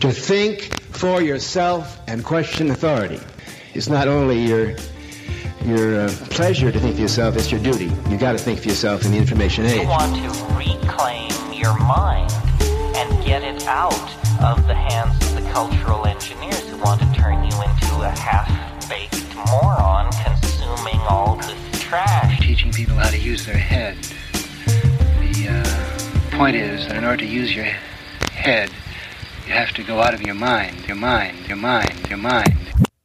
To think for yourself and question authority is not only your your uh, pleasure to think for yourself, it's your duty. You got to think for yourself in the information age. You want to reclaim your mind and get it out of the hands of the cultural engineers who want to turn you into a half-baked moron consuming all this trash. Teaching people how to use their head. The uh, point is that in order to use your head, you have to go out of your mind, your mind, your mind, your mind.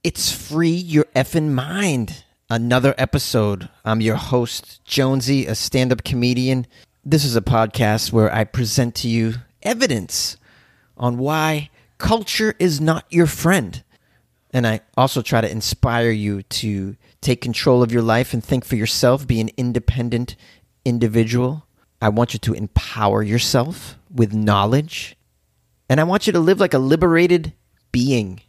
It's free your effing mind. Another episode. I'm your host, Jonesy, a stand up comedian. This is a podcast where I present to you evidence on why culture is not your friend. And I also try to inspire you to take control of your life and think for yourself, be an independent individual. I want you to empower yourself with knowledge. And I want you to live like a liberated being.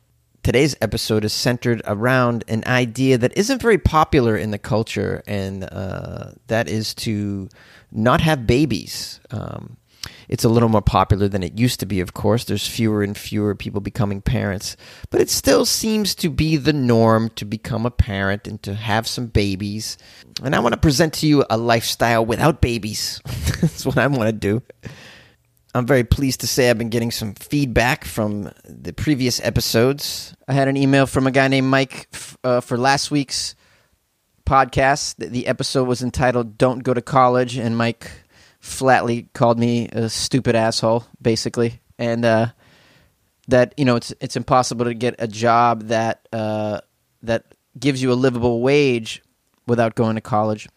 Today's episode is centered around an idea that isn't very popular in the culture, and uh, that is to not have babies. Um, it's a little more popular than it used to be, of course. There's fewer and fewer people becoming parents, but it still seems to be the norm to become a parent and to have some babies. And I want to present to you a lifestyle without babies. That's what I want to do. I'm very pleased to say I've been getting some feedback from the previous episodes. I had an email from a guy named Mike uh, for last week's podcast. The- episode was entitled Don't Go to College, and Mike flatly called me a stupid asshole, basically. And uh, that, you know, it's, it's impossible to get a job that, uh, that gives you a livable wage without going to college.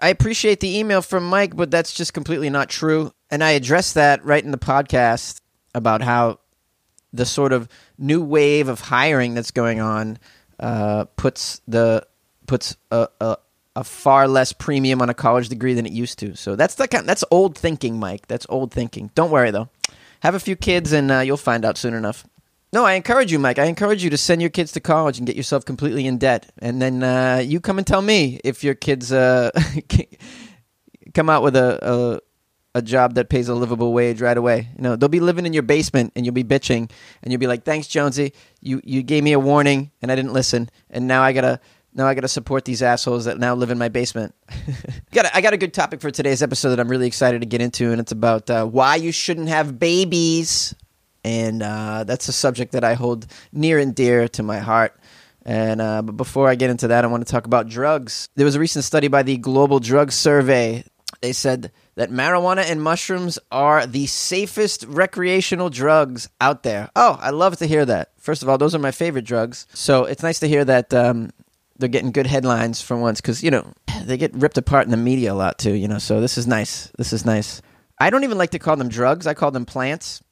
I appreciate the email from Mike, but that's just completely not true. And I addressed that right in the podcast about how the sort of new wave of hiring that's going on uh, puts the puts a, a, a far less premium on a college degree than it used to. So that's the kind, that's old thinking, Mike. That's old thinking. Don't worry though. Have a few kids, and uh, you'll find out soon enough. No, I encourage you, Mike. I encourage you to send your kids to college and get yourself completely in debt, and then uh, you come and tell me if your kids uh, come out with a, a a job that pays a livable wage right away. You know, they'll be living in your basement, and you'll be bitching, and you'll be like, "Thanks, Jonesy. You you gave me a warning, and I didn't listen, and now I gotta." Now I got to support these assholes that now live in my basement. got I got a good topic for today's episode that I'm really excited to get into, and it's about uh, why you shouldn't have babies and uh, that's a subject that I hold near and dear to my heart. And uh, but before I get into that, I want to talk about drugs. There was a recent study by the Global Drug Survey. They said that marijuana and mushrooms are the safest recreational drugs out there. Oh, I love to hear that. First of all, those are my favorite drugs. So it's nice to hear that um, they're getting good headlines for once because you know they get ripped apart in the media a lot too. You know, so this is nice. This is nice. I don't even like to call them drugs. I call them plants.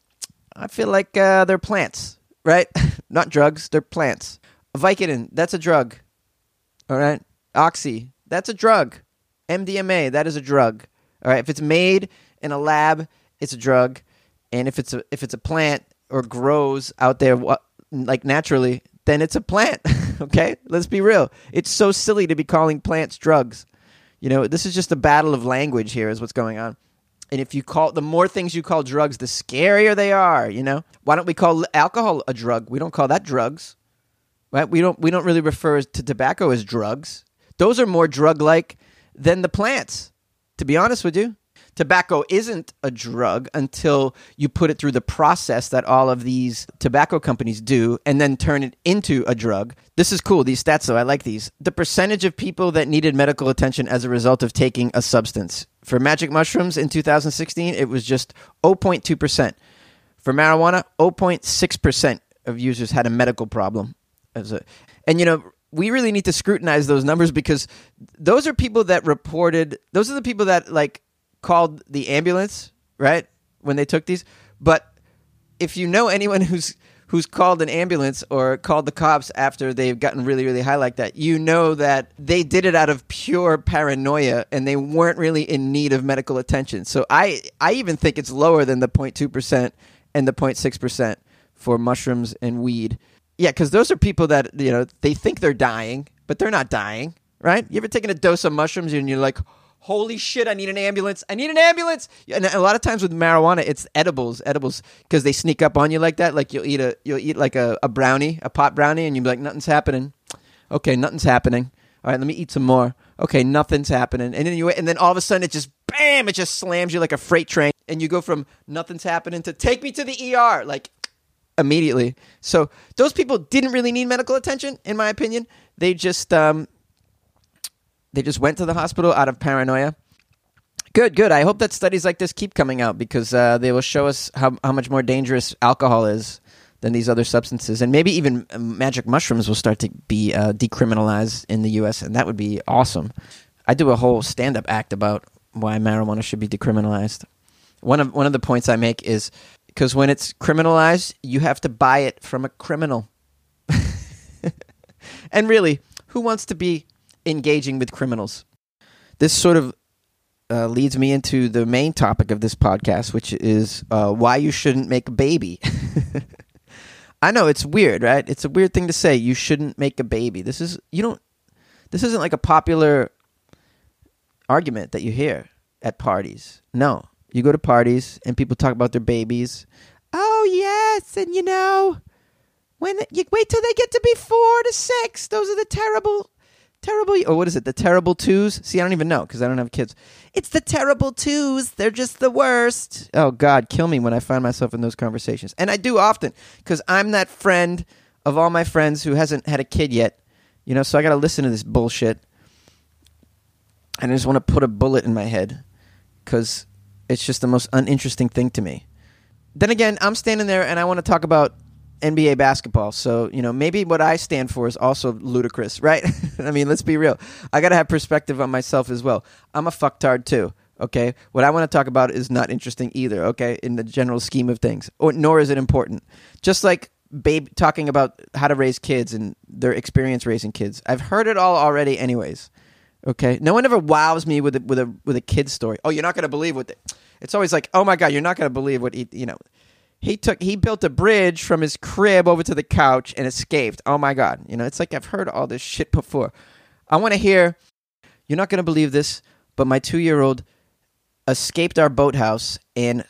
I feel like uh, they're plants, right? Not drugs, they're plants. Vicodin, that's a drug. All right? Oxy, that's a drug. MDMA, that is a drug. All right? If it's made in a lab, it's a drug. And if it's a if it's a plant or grows out there like naturally, then it's a plant. okay? Let's be real. It's so silly to be calling plants drugs. You know, this is just a battle of language here is what's going on. And if you call the more things you call drugs, the scarier they are. You know, why don't we call alcohol a drug? We don't call that drugs, right? We don't we don't really refer to tobacco as drugs. Those are more drug like than the plants. To be honest with you, tobacco isn't a drug until you put it through the process that all of these tobacco companies do and then turn it into a drug. This is cool. These stats, though, I like these. The percentage of people that needed medical attention as a result of taking a substance. For magic mushrooms in 2016, it was just 0.2%. For marijuana, 0.6% of users had a medical problem. As a, and, you know, we really need to scrutinize those numbers because those are people that reported, those are the people that, like, called the ambulance, right? When they took these. But if you know anyone who's who's called an ambulance or called the cops after they've gotten really really high like that, you know that they did it out of pure paranoia and they weren't really in need of medical attention. So I I even think it's lower than the 0.2% and the 0.6% for mushrooms and weed. Yeah, cuz those are people that, you know, they think they're dying, but they're not dying, right? You ever taken a dose of mushrooms and you're like, Holy shit! I need an ambulance. I need an ambulance. And a lot of times with marijuana, it's edibles, edibles, because they sneak up on you like that. Like you'll eat a, you'll eat like a, a brownie, a pot brownie, and you'll be like, nothing's happening. Okay, nothing's happening. All right, let me eat some more. Okay, nothing's happening. And then you, and then all of a sudden, it just bam, it just slams you like a freight train, and you go from nothing's happening to take me to the ER, like immediately. So those people didn't really need medical attention, in my opinion. They just um, they just went to the hospital out of paranoia. Good, good. I hope that studies like this keep coming out because uh, they will show us how how much more dangerous alcohol is than these other substances, and maybe even uh, magic mushrooms will start to be uh, decriminalized in the U.S., and that would be awesome. I do a whole stand up act about why marijuana should be decriminalized. One of one of the points I make is because when it's criminalized, you have to buy it from a criminal. and really, who wants to be engaging with criminals? This sort of uh, leads me into the main topic of this podcast, which is uh, why you shouldn't make a baby. I know it's weird, right? It's a weird thing to say. You shouldn't make a baby. This is you don't. This isn't like a popular argument that you hear at parties. No, you go to parties and people talk about their babies. Oh yes, and you know, when you wait till they get to be four to six, those are the terrible, terrible. Or what is it? The terrible twos? See, I don't even know because I don't have kids. It's the terrible twos. They're just the worst. Oh God, kill me when I find myself in those conversations, and I do often because I'm that friend of all my friends who hasn't had a kid yet. You know, so I got to listen to this bullshit and I just want to put a bullet in my head because it's just the most uninteresting thing to me. Then again, I'm standing there and I want to talk about NBA basketball. So, you know, maybe what I stand for is also ludicrous, right? I mean, let's be real. I got to have perspective on myself as well. I'm a fucktard too, okay? What I want to talk about is not interesting either, okay, in the general scheme of things, or nor is it important. Just like babe talking about how to raise kids and their experience raising kids. I've heard it all already anyways. Okay, no one ever wows me with a, with a with a kid story. Oh, you're not going to believe what. The, it's always like, oh my god, you're not going to believe what he you know. He took he built a bridge from his crib over to the couch and escaped. Oh my god, you know it's like I've heard all this shit before. I want to hear. You're not going to believe this, but my two year old escaped our boathouse and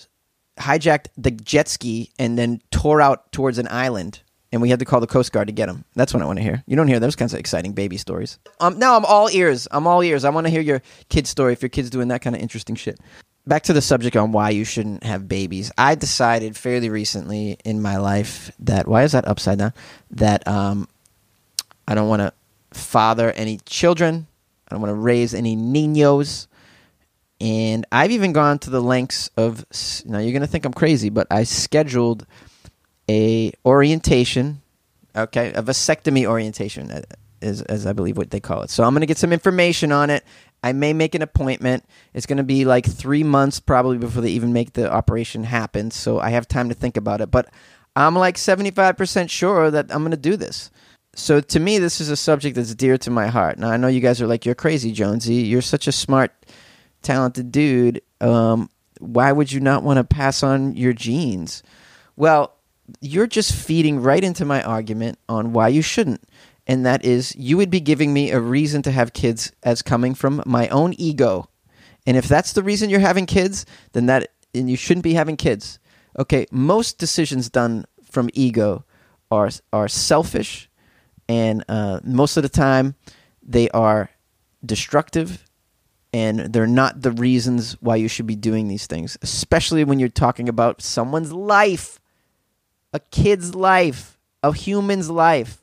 hijacked the jet ski and then tore out towards an island and we had to call the Coast Guard to get him. That's what I want to hear. You don't hear those kinds of exciting baby stories. Um, now I'm all ears. I'm all ears. I want to hear your kid story if your kid's doing that kind of interesting shit. Back to the subject on why you shouldn't have babies. I decided fairly recently in my life that why is that upside down? That um, I don't want to father any children. I don't want to raise any niños. And I've even gone to the lengths of now you're going to think I'm crazy, but I scheduled a orientation, okay, a vasectomy orientation, uh, is as I believe what they call it. So I'm going to get some information on it. I may make an appointment. It's going to be like three months probably before they even make the operation happen. So I have time to think about it. But I'm like 75% sure that I'm going to do this. So to me, this is a subject that's dear to my heart. Now I know you guys are like, "You're crazy, Jonesy. You're such a smart, talented dude. Um, why would you not want to pass on your genes?" Well, you're just feeding right into my argument on why you shouldn't. And that is, you would be giving me a reason to have kids as coming from my own ego. And if that's the reason you're having kids, then that and you shouldn't be having kids. Okay, most decisions done from ego are are selfish, and uh, most of the time they are destructive, and they're not the reasons why you should be doing these things. Especially when you're talking about someone's life a kid's life, a human's life.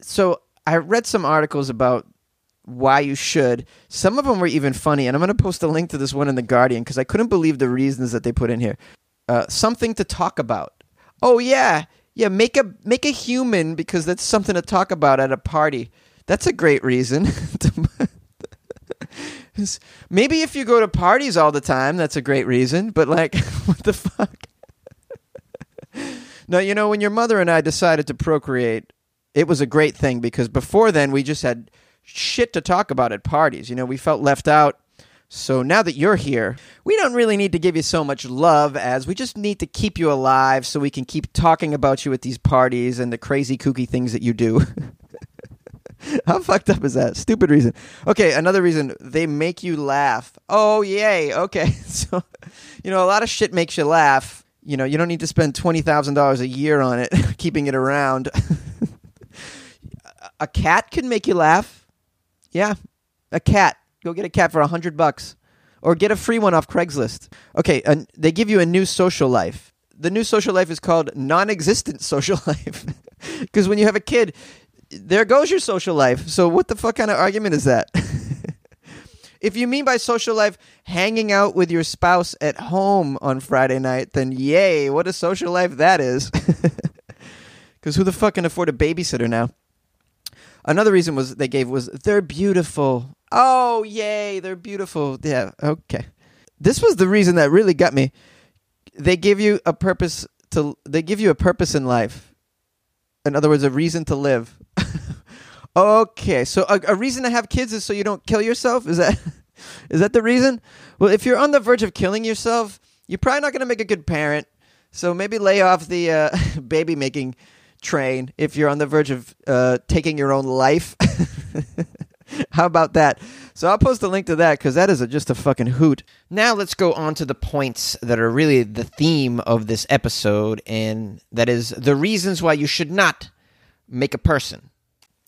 So I read some articles about why you should. Some of them were even funny, and I'm going to post a link to this one in the Guardian because I couldn't believe the reasons that they put in here. Uh, something to talk about. Oh yeah, yeah. Make a make a human because that's something to talk about at a party. That's a great reason. Maybe if you go to parties all the time, that's a great reason. But like, what the fuck? No, you know, when your mother and I decided to procreate, it was a great thing because before then we just had shit to talk about at parties. You know, we felt left out. So now that you're here, we don't really need to give you so much love as we just need to keep you alive so we can keep talking about you at these parties and the crazy kooky things that you do. How fucked up is that? Stupid reason. Okay, another reason they make you laugh. Oh, yay. Okay. So, you know, a lot of shit makes you laugh. You know, you don't need to spend $20,000 a year on it, keeping it around. A cat can make you laugh. Yeah. A cat. Go get a cat for a 100 bucks or get a free one off Craigslist. Okay, and they give you a new social life. The new social life is called non-existent social life. Because when you have a kid, there goes your social life. So what the fuck kind of argument is that? if you mean by social life hanging out with your spouse at home on Friday night, then yay, what a social life that is. Because who the fuck can afford a babysitter now? Another reason was they gave was they're beautiful. Oh, yay, they're beautiful. Yeah, okay. This was the reason that really got me. They give you a purpose to they give you a purpose in life. In other words, a reason to live. okay, so a, a reason to have kids is so you don't kill yourself. Is that is that the reason? Well, if you're on the verge of killing yourself, you're probably not going to make a good parent. So maybe lay off the uh, baby making train if you're on the verge of uh, taking your own life. How about that? So I'll post a link to that because that is a, just a fucking hoot. Now let's go on to the points that are really the theme of this episode, and that is the reasons why you should not make a person.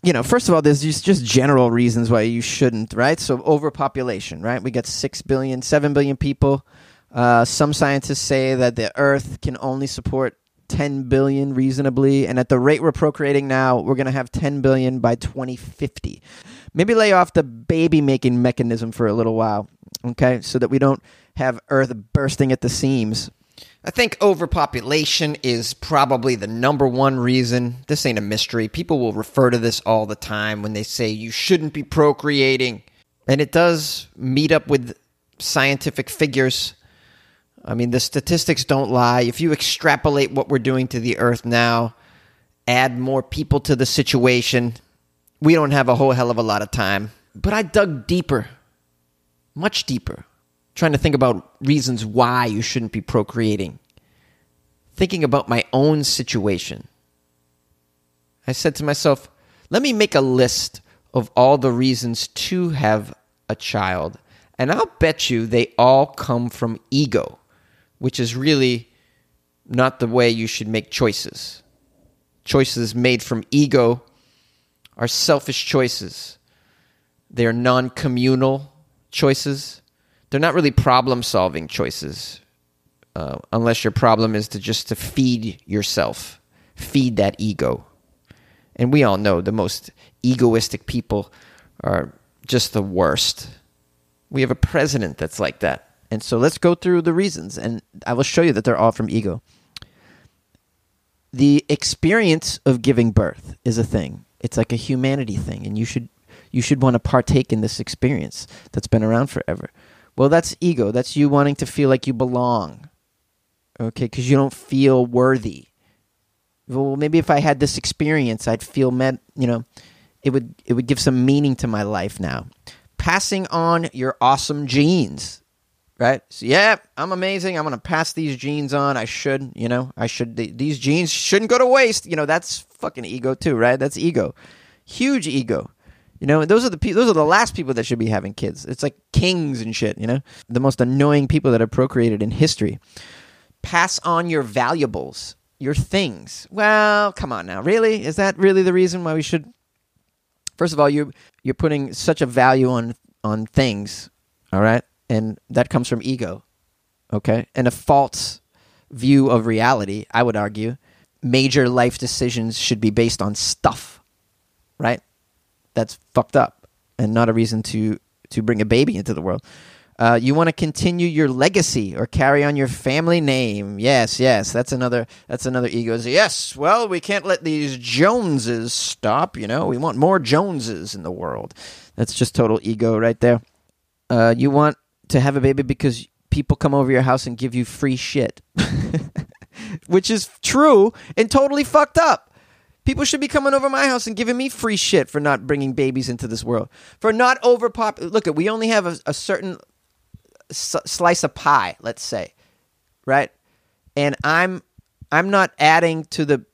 You know, first of all, there's just, general reasons why you shouldn't, right? So overpopulation, right? We got 6 billion, 7 billion people. Uh, some scientists say that the Earth can only support 10 billion reasonably, and at the rate we're procreating now, we're going to have 10 billion by 2050 maybe lay off the baby making mechanism for a little while, okay? So that we don't have Earth bursting at the seams. I think overpopulation is probably the number one reason. This ain't a mystery. People will refer to this all the time when they say you shouldn't be procreating. And it does meet up with scientific figures. I mean, the statistics don't lie. If you extrapolate what we're doing to the earth now, add more people to the situation, we don't have a whole hell of a lot of time. But I dug deeper, much deeper, trying to think about reasons why you shouldn't be procreating. Thinking about my own situation. I said to myself, let me make a list of all the reasons to have a child. And I'll bet you they all come from ego, which is really not the way you should make choices. Choices made from ego are selfish choices. They are non communal choices. They're not really problem solving choices, uh, unless your problem is to just to feed yourself, feed that ego. And we all know the most egoistic people are just the worst. We have a president that's like that. And so let's go through the reasons, and I will show you that they're all from ego. The experience of giving birth is a thing. It's like a humanity thing and you should you should want to partake in this experience that's been around forever. Well that's ego. That's you wanting to feel like you belong. Okay because you don't feel worthy. Well maybe if i had this experience i'd feel met you know it would it would give some meaning to my life now. Passing on your awesome genes right so, yeah i'm amazing i'm going to pass these genes on i should you know i should these genes shouldn't go to waste you know that's fucking ego too, right? That's ego, huge ego. You know, those are the pe- those are the last people that should be having kids. It's like kings and shit. You know, the most annoying people that have procreated in history. Pass on your valuables, your things. Well, come on now, really? Is that really the reason why we should? First of all, you you're putting such a value on on things, all right, and that comes from ego, okay, and a false view of reality. I would argue major life decisions should be based on stuff, right? That's fucked up and not a reason to to bring a baby into the world. Uh, you want to continue your legacy or carry on your family name. Yes, yes, that's another that's another ego. Yes, well, we can't let these Joneses stop. You know, we want more Joneses in the world. That's just total ego right there. Uh, you want to have a baby because people come over your house and give you free shit. which is true and totally fucked up. People should be coming over my house and giving me free shit for not bringing babies into this world, for not overpop. Look, we only have a, a certain s- slice of pie, let's say, right? And I'm I'm not adding to the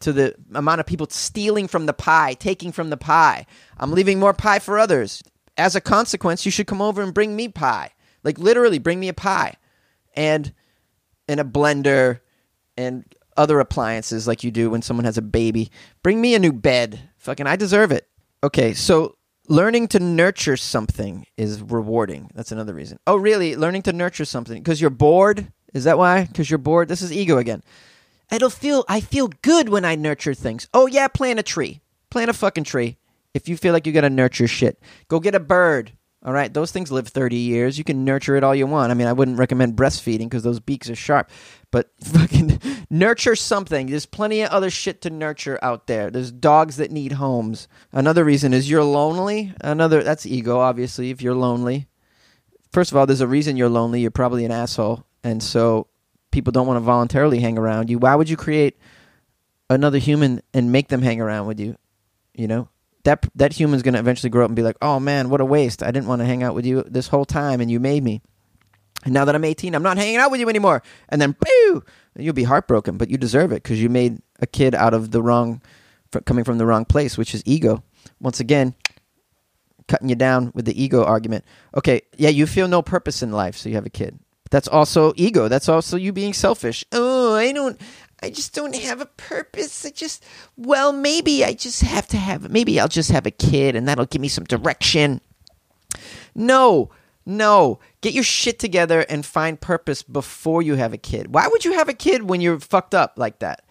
to the amount of people stealing from the pie, taking from the pie. I'm leaving more pie for others. As a consequence, you should come over and bring me pie. Like literally bring me a pie. And and a blender and other appliances like you do when someone has a baby. Bring me a new bed. Fucking I deserve it. Okay, so learning to nurture something is rewarding. That's another reason. Oh, really? Learning to nurture something because you're bored? Is that why? Because you're bored? This is ego again. It'll feel I feel good when I nurture things. Oh yeah, plant a tree. Plant a fucking tree. If you feel like you gotta nurture shit, go get a bird. All right, those things live 30 years. You can nurture it all you want. I mean, I wouldn't recommend breastfeeding because those beaks are sharp, but fucking nurture something. There's plenty of other shit to nurture out there. There's dogs that need homes. Another reason is you're lonely. Another, that's ego, obviously, if you're lonely. First of all, there's a reason you're lonely. You're probably an asshole. And so people don't want to voluntarily hang around you. Why would you create another human and make them hang around with you? You know? That that human's going to eventually grow up and be like, "Oh man, what a waste! I didn't want to hang out with you this whole time, and you made me." And now that I'm 18, I'm not hanging out with you anymore. And then, boo, you'll be heartbroken, but you deserve it because you made a kid out of the wrong, coming from the wrong place, which is ego. Once again, cutting you down with the ego argument. Okay, yeah, you feel no purpose in life, so you have a kid. That's also ego. That's also you being selfish. Oh, I don't I just don't have a purpose. I just, well, maybe I just have to have, maybe I'll just have a kid and that'll give me some direction. No, no. Get your shit together and find purpose before you have a kid. Why would you have a kid when you're fucked up like that?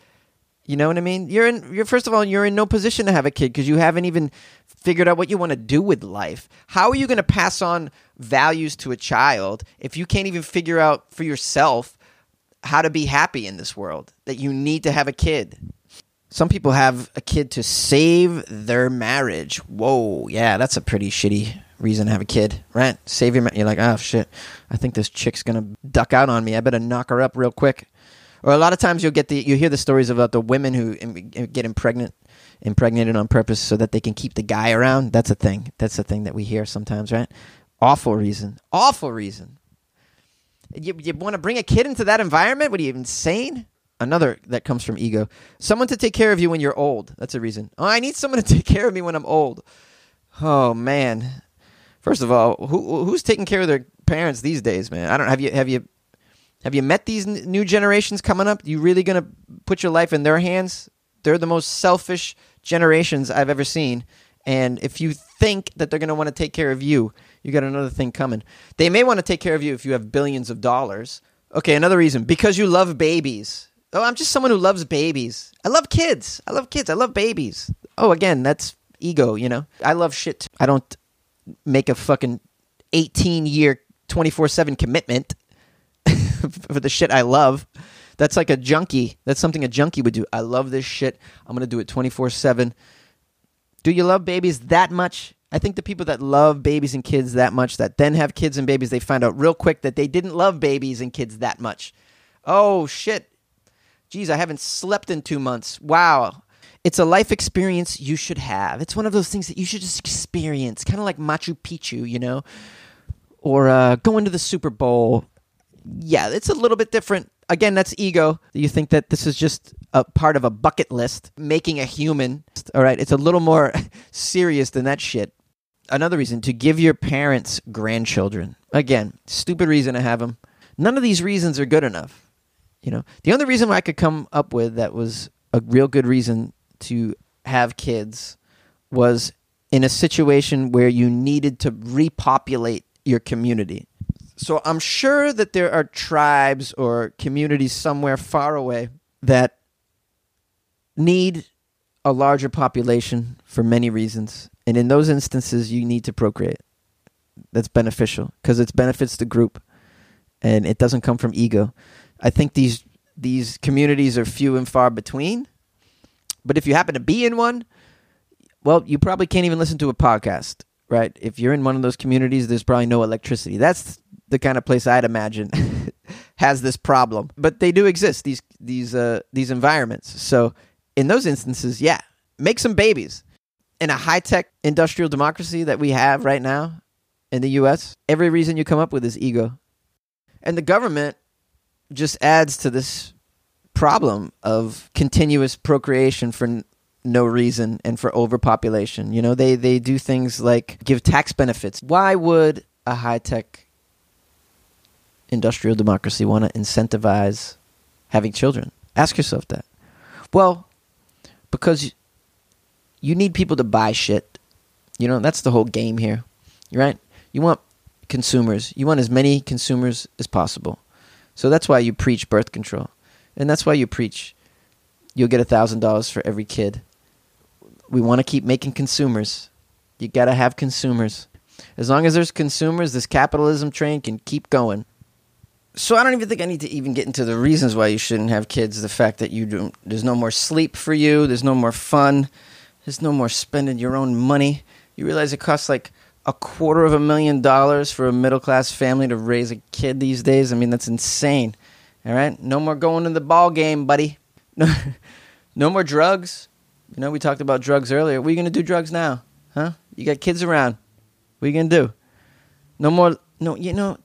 You know what I mean? You're in, you're, first of all, you're in no position to have a kid because you haven't even figured out what you want to do with life. How are you going to pass on values to a child if you can't even figure out for yourself how to be happy in this world, that you need to have a kid. Some people have a kid to save their marriage. Whoa, yeah, that's a pretty shitty reason to have a kid, right? Save your. Ma- You're like, oh shit, I think this chick's gonna duck out on me. I better knock her up real quick. Or a lot of times you'll get the you hear the stories about the women who get impregnant, impregnated on purpose so that they can keep the guy around. That's a thing. That's a thing that we hear sometimes, right? Awful reason. Awful reason. You, you want to bring a kid into that environment? What are you insane? Another that comes from ego. Someone to take care of you when you're old. That's a reason. Oh, I need someone to take care of me when I'm old. Oh man. First of all, who who's taking care of their parents these days, man? I don't have you have you have you met these n- new generations coming up? You really going to put your life in their hands? They're the most selfish generations I've ever seen. And if you think that they're going to want to take care of you, you got another thing coming. They may want to take care of you if you have billions of dollars. Okay, another reason because you love babies. Oh, I'm just someone who loves babies. I love kids. I love kids. I love babies. Oh, again, that's ego, you know? I love shit. I don't make a fucking 18 year, 24 7 commitment for the shit I love. That's like a junkie. That's something a junkie would do. I love this shit. I'm going to do it 24 7. Do you love babies that much? I think the people that love babies and kids that much, that then have kids and babies, they find out real quick that they didn't love babies and kids that much. Oh, shit. Geez, I haven't slept in two months. Wow. It's a life experience you should have. It's one of those things that you should just experience, kind of like Machu Picchu, you know, or uh, going to the Super Bowl. Yeah, it's a little bit different again, that's ego. You think that this is just a part of a bucket list, making a human. All right, it's a little more serious than that shit. Another reason to give your parents grandchildren. Again, stupid reason to have them. None of these reasons are good enough. You know, the only reason I could come up with that was a real good reason to have kids was in a situation where you needed to repopulate your community. So I'm sure that there are tribes or communities somewhere far away that need a larger population for many reasons. And in those instances, you need to procreate. That's beneficial because it benefits the group and it doesn't come from ego. I think these these communities are few and far between. But if you happen to be in one, well, you probably can't even listen to a podcast, right? If you're in one of those communities, there's probably no electricity. That's the kind of place I'd imagine has this problem. But they do exist these these uh, these environments. So in those instances, yeah, make some babies. In a high tech industrial democracy that we have right now in the U.S., every reason you come up with is ego, and the government just adds to this problem of continuous procreation for n- no reason and for overpopulation. You know, they they do things like give tax benefits. Why would a high tech industrial democracy want to incentivize having children? Ask yourself that. Well, because you need people to buy shit. You know, that's the whole game here. Right? You want consumers. You want as many consumers as possible. So that's why you preach birth control. And that's why you preach you'll get $1,000 for every kid. We want to keep making consumers. You got to have consumers. As long as there's consumers, this capitalism train can keep going. So I don't even think I need to even get into the reasons why you shouldn't have kids. The fact that you don't, there's no more sleep for you, there's no more fun, there's no more spending your own money. You realize it costs like a quarter of a million dollars for a middle class family to raise a kid these days. I mean, that's insane. All right, no more going to the ball game, buddy. No, no more drugs. You know, we talked about drugs earlier. What are you gonna do drugs now? Huh? You got kids around. What are you gonna do? No more. No, you know.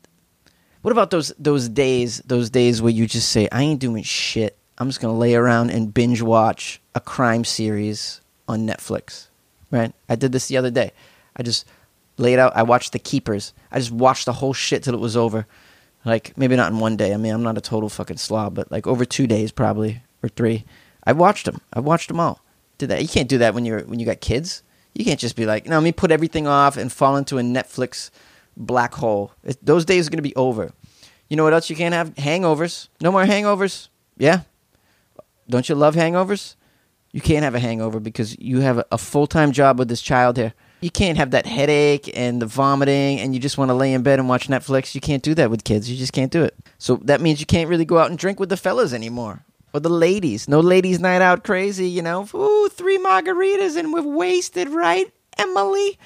What about those those days? Those days where you just say, "I ain't doing shit. I'm just gonna lay around and binge watch a crime series on Netflix." Right? I did this the other day. I just laid out. I watched The Keepers. I just watched the whole shit till it was over. Like maybe not in one day. I mean, I'm not a total fucking slob, but like over two days probably or three. I watched them. I watched them all. Did that? You can't do that when you're when you got kids. You can't just be like, no, let me put everything off and fall into a Netflix black hole. It, those days are gonna be over. You know what else you can't have? Hangovers. No more hangovers. Yeah. Don't you love hangovers? You can't have a hangover because you have a, full time job with this child here. You can't have that headache and the vomiting and you just want to lay in bed and watch Netflix. You can't do that with kids. You just can't do it. So that means you can't really go out and drink with the fellas anymore. Or the ladies. No ladies' night out crazy, you know. Ooh, three margaritas and we're wasted, right, Emily?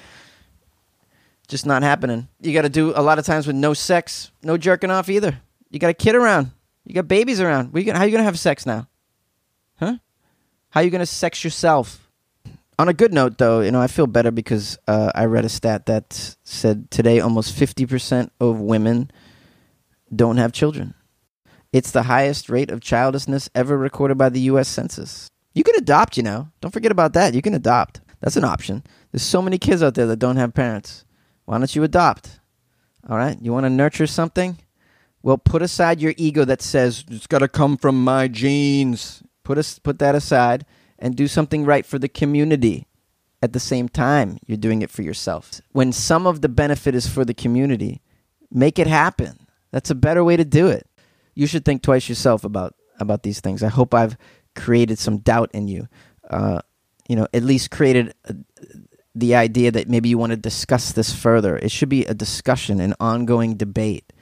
Just not happening. You got to do a lot of times with no sex, no jerking off either. You got a kid around. You got babies around. What you gonna, how you going to have sex now? How you going to sex yourself? On a good note, though, you know, I feel better because uh, I read a stat that said today almost 50% of women don't have children. It's the highest rate of childlessness ever recorded by the U.S. Census. You can adopt, you know. Don't forget about that. You can adopt. That's an option. There's so many kids out there that don't have parents. Why don't you adopt? All right? You want to nurture something? Well, put aside your ego that says it's got to come from my genes. Put us put that aside and do something right for the community. At the same time, you're doing it for yourself. When some of the benefit is for the community, make it happen. That's a better way to do it. You should think twice yourself about about these things. I hope I've created some doubt in you. Uh, you know, at least created uh the idea that maybe you want to discuss this further. It should be a discussion, an ongoing debate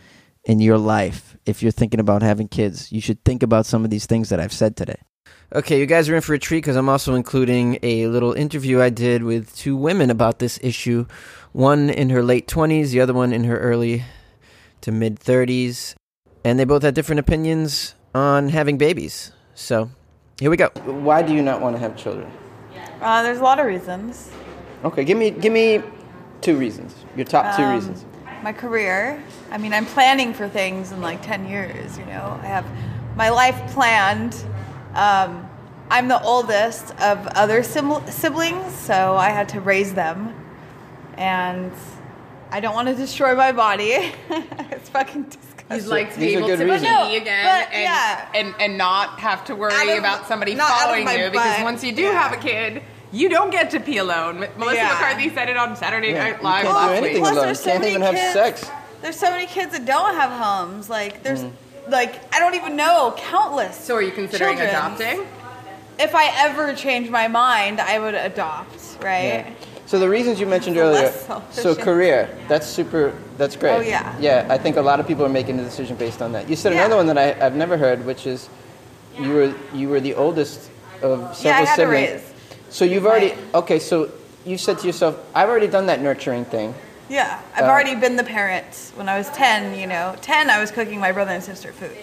in your life. If you're thinking about having kids, you should think about some of these things that I've said today. Okay, you guys are in for a treat because I'm also including a little interview I did with two women about this issue. One in her late 20s, the other one in her early to mid 30s. And they both had different opinions on having babies. So here we go. Why do you not want to have children? Uh, there's a lot of reasons. Okay, give me give me two reasons. Your top two Um, reasons. My career. I mean, I'm planning for things in like 10 years, you know. I have my life planned. Um, I'm the oldest of other sim- siblings, so I had to raise them. And I don't want to destroy my body. it's fucking disgusting. You'd like to be able to reasons. be No, again but, and, yeah. and and not have to worry of- about somebody not out of following my you because once you do Yeah. have a kid, you don't get to pee alone. Melissa Yeah. McCarthy said it on Saturday Yeah, Night you Live can't do last anything week. Plus, alone. there's so Can't many even have sex. There's so many kids that don't have homes. Like there's like I don't even know countless. So are you considering children. adopting? If I ever change my mind, I would adopt. Right? Yeah. So the reasons you mentioned earlier, so career, that's super, that's great. Oh, yeah. Yeah, I think a lot of people are making the decision based on that. You said Yeah. another one that I, I've never heard, which is you were you were the oldest of several Yeah, I had to siblings. raise. So you've already okay. So you said to yourself, I've already done that nurturing thing. Yeah, I've Uh, already been the parent. When I was 10, you know, 10, I was cooking my brother and sister food.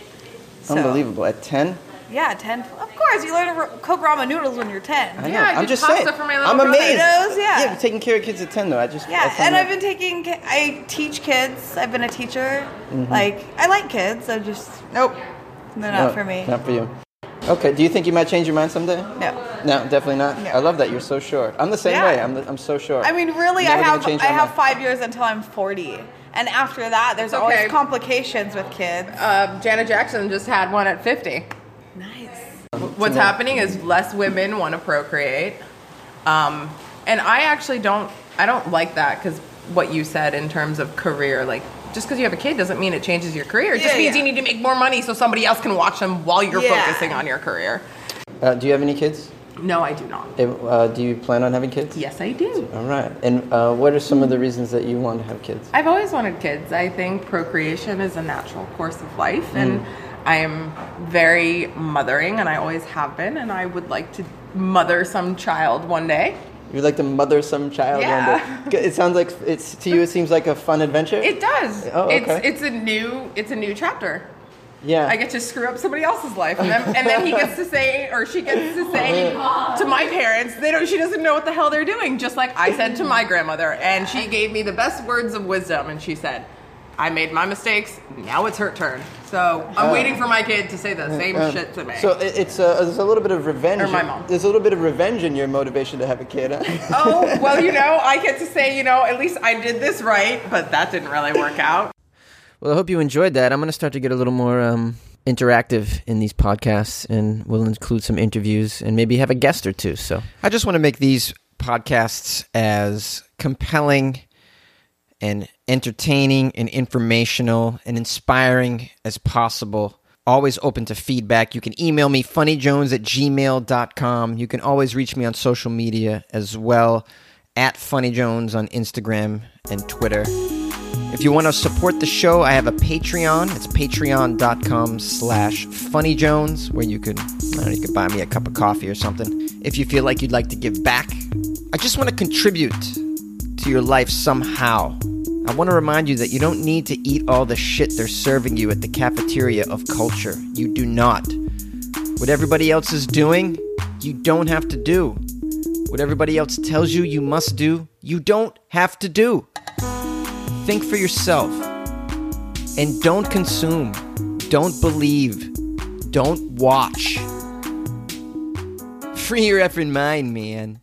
So, Unbelievable. At ten, Yeah, 10. Of course, you learn to cook ramen noodles when you're 10. I know. Yeah, I I'm did just pasta saying. for my little I'm brother. amazed. Potatoes, yeah. Yeah, taking care of kids at ten though. I just Yeah, find and that- I've been taking, I teach kids. I've been a teacher. Mm-hmm. Like, I like kids. I just, nope, they're not No, for me. Not for you. Okay. Do you think you might change your mind someday? No. No, definitely not. No. I love that you're so sure. I'm the same Yeah. way. I'm, the, I'm so sure. I mean, really, I have I have mind. five years until I'm 40, and after that, there's Okay. always complications with kids. Uh, Janet Jackson just had one at 50. Nice. What's happening is less women want to procreate, um, and I actually don't. I don't like that because what you said in terms of career, like just because you have a kid doesn't mean it changes your career. It just means yeah. you need to make more money so somebody else can watch them while you're Yeah. focusing on your career. Uh, do you have any kids? No, I do not. If, uh, do you plan on having kids? Yes, I do. All right. And uh, what are some of the reasons that you want to have kids? I've always wanted kids. I think procreation is a natural course of life, and I am very mothering, and I always have been, and I would like to mother some child one day. You'd like to mother some child Yeah. one day. It sounds like it's to you. It seems like a fun adventure. It does. Oh, okay. It's it's a new it's a new chapter. yeah. I get to screw up somebody else's life, and then, and then he gets to say, or she gets to say to my parents, they don't. She doesn't know what the hell they're doing. Just like I said to my grandmother, and she gave me the best words of wisdom, and she said, "I made my mistakes. Now it's her turn." So I'm waiting for my kid to say the same Um, shit to me. So it's uh, there's a little bit of revenge. Or my mom. There's a little bit of revenge in your motivation to have a kid. Huh? oh well, you know, I get to say, you know, at least I did this right, but that didn't really work out. Well, I hope you enjoyed that. I'm going to start to get a little more um, interactive in these podcasts, and we'll include some interviews and maybe have a guest or two. So I just want to make these podcasts as compelling and entertaining and informational and inspiring as possible. Always open to feedback. You can email me funnyjones at gmail.com. You can always reach me on social media as well at funnyjones on Instagram and Twitter. If you want to support the show, I have a Patreon. It's patreon.com slash funnyjones, where you could, know, you could buy me a cup of coffee or something. If you feel like you'd like to give back, I just want to contribute your life somehow. I want to remind you that you don't need to eat all the shit they're serving you at the cafeteria of culture. You do not. What everybody else is doing, you don't have to do. What everybody else tells you you must do, you don't have to do. Think for yourself. And don't consume. Don't believe. Don't watch. Free your effing mind, man.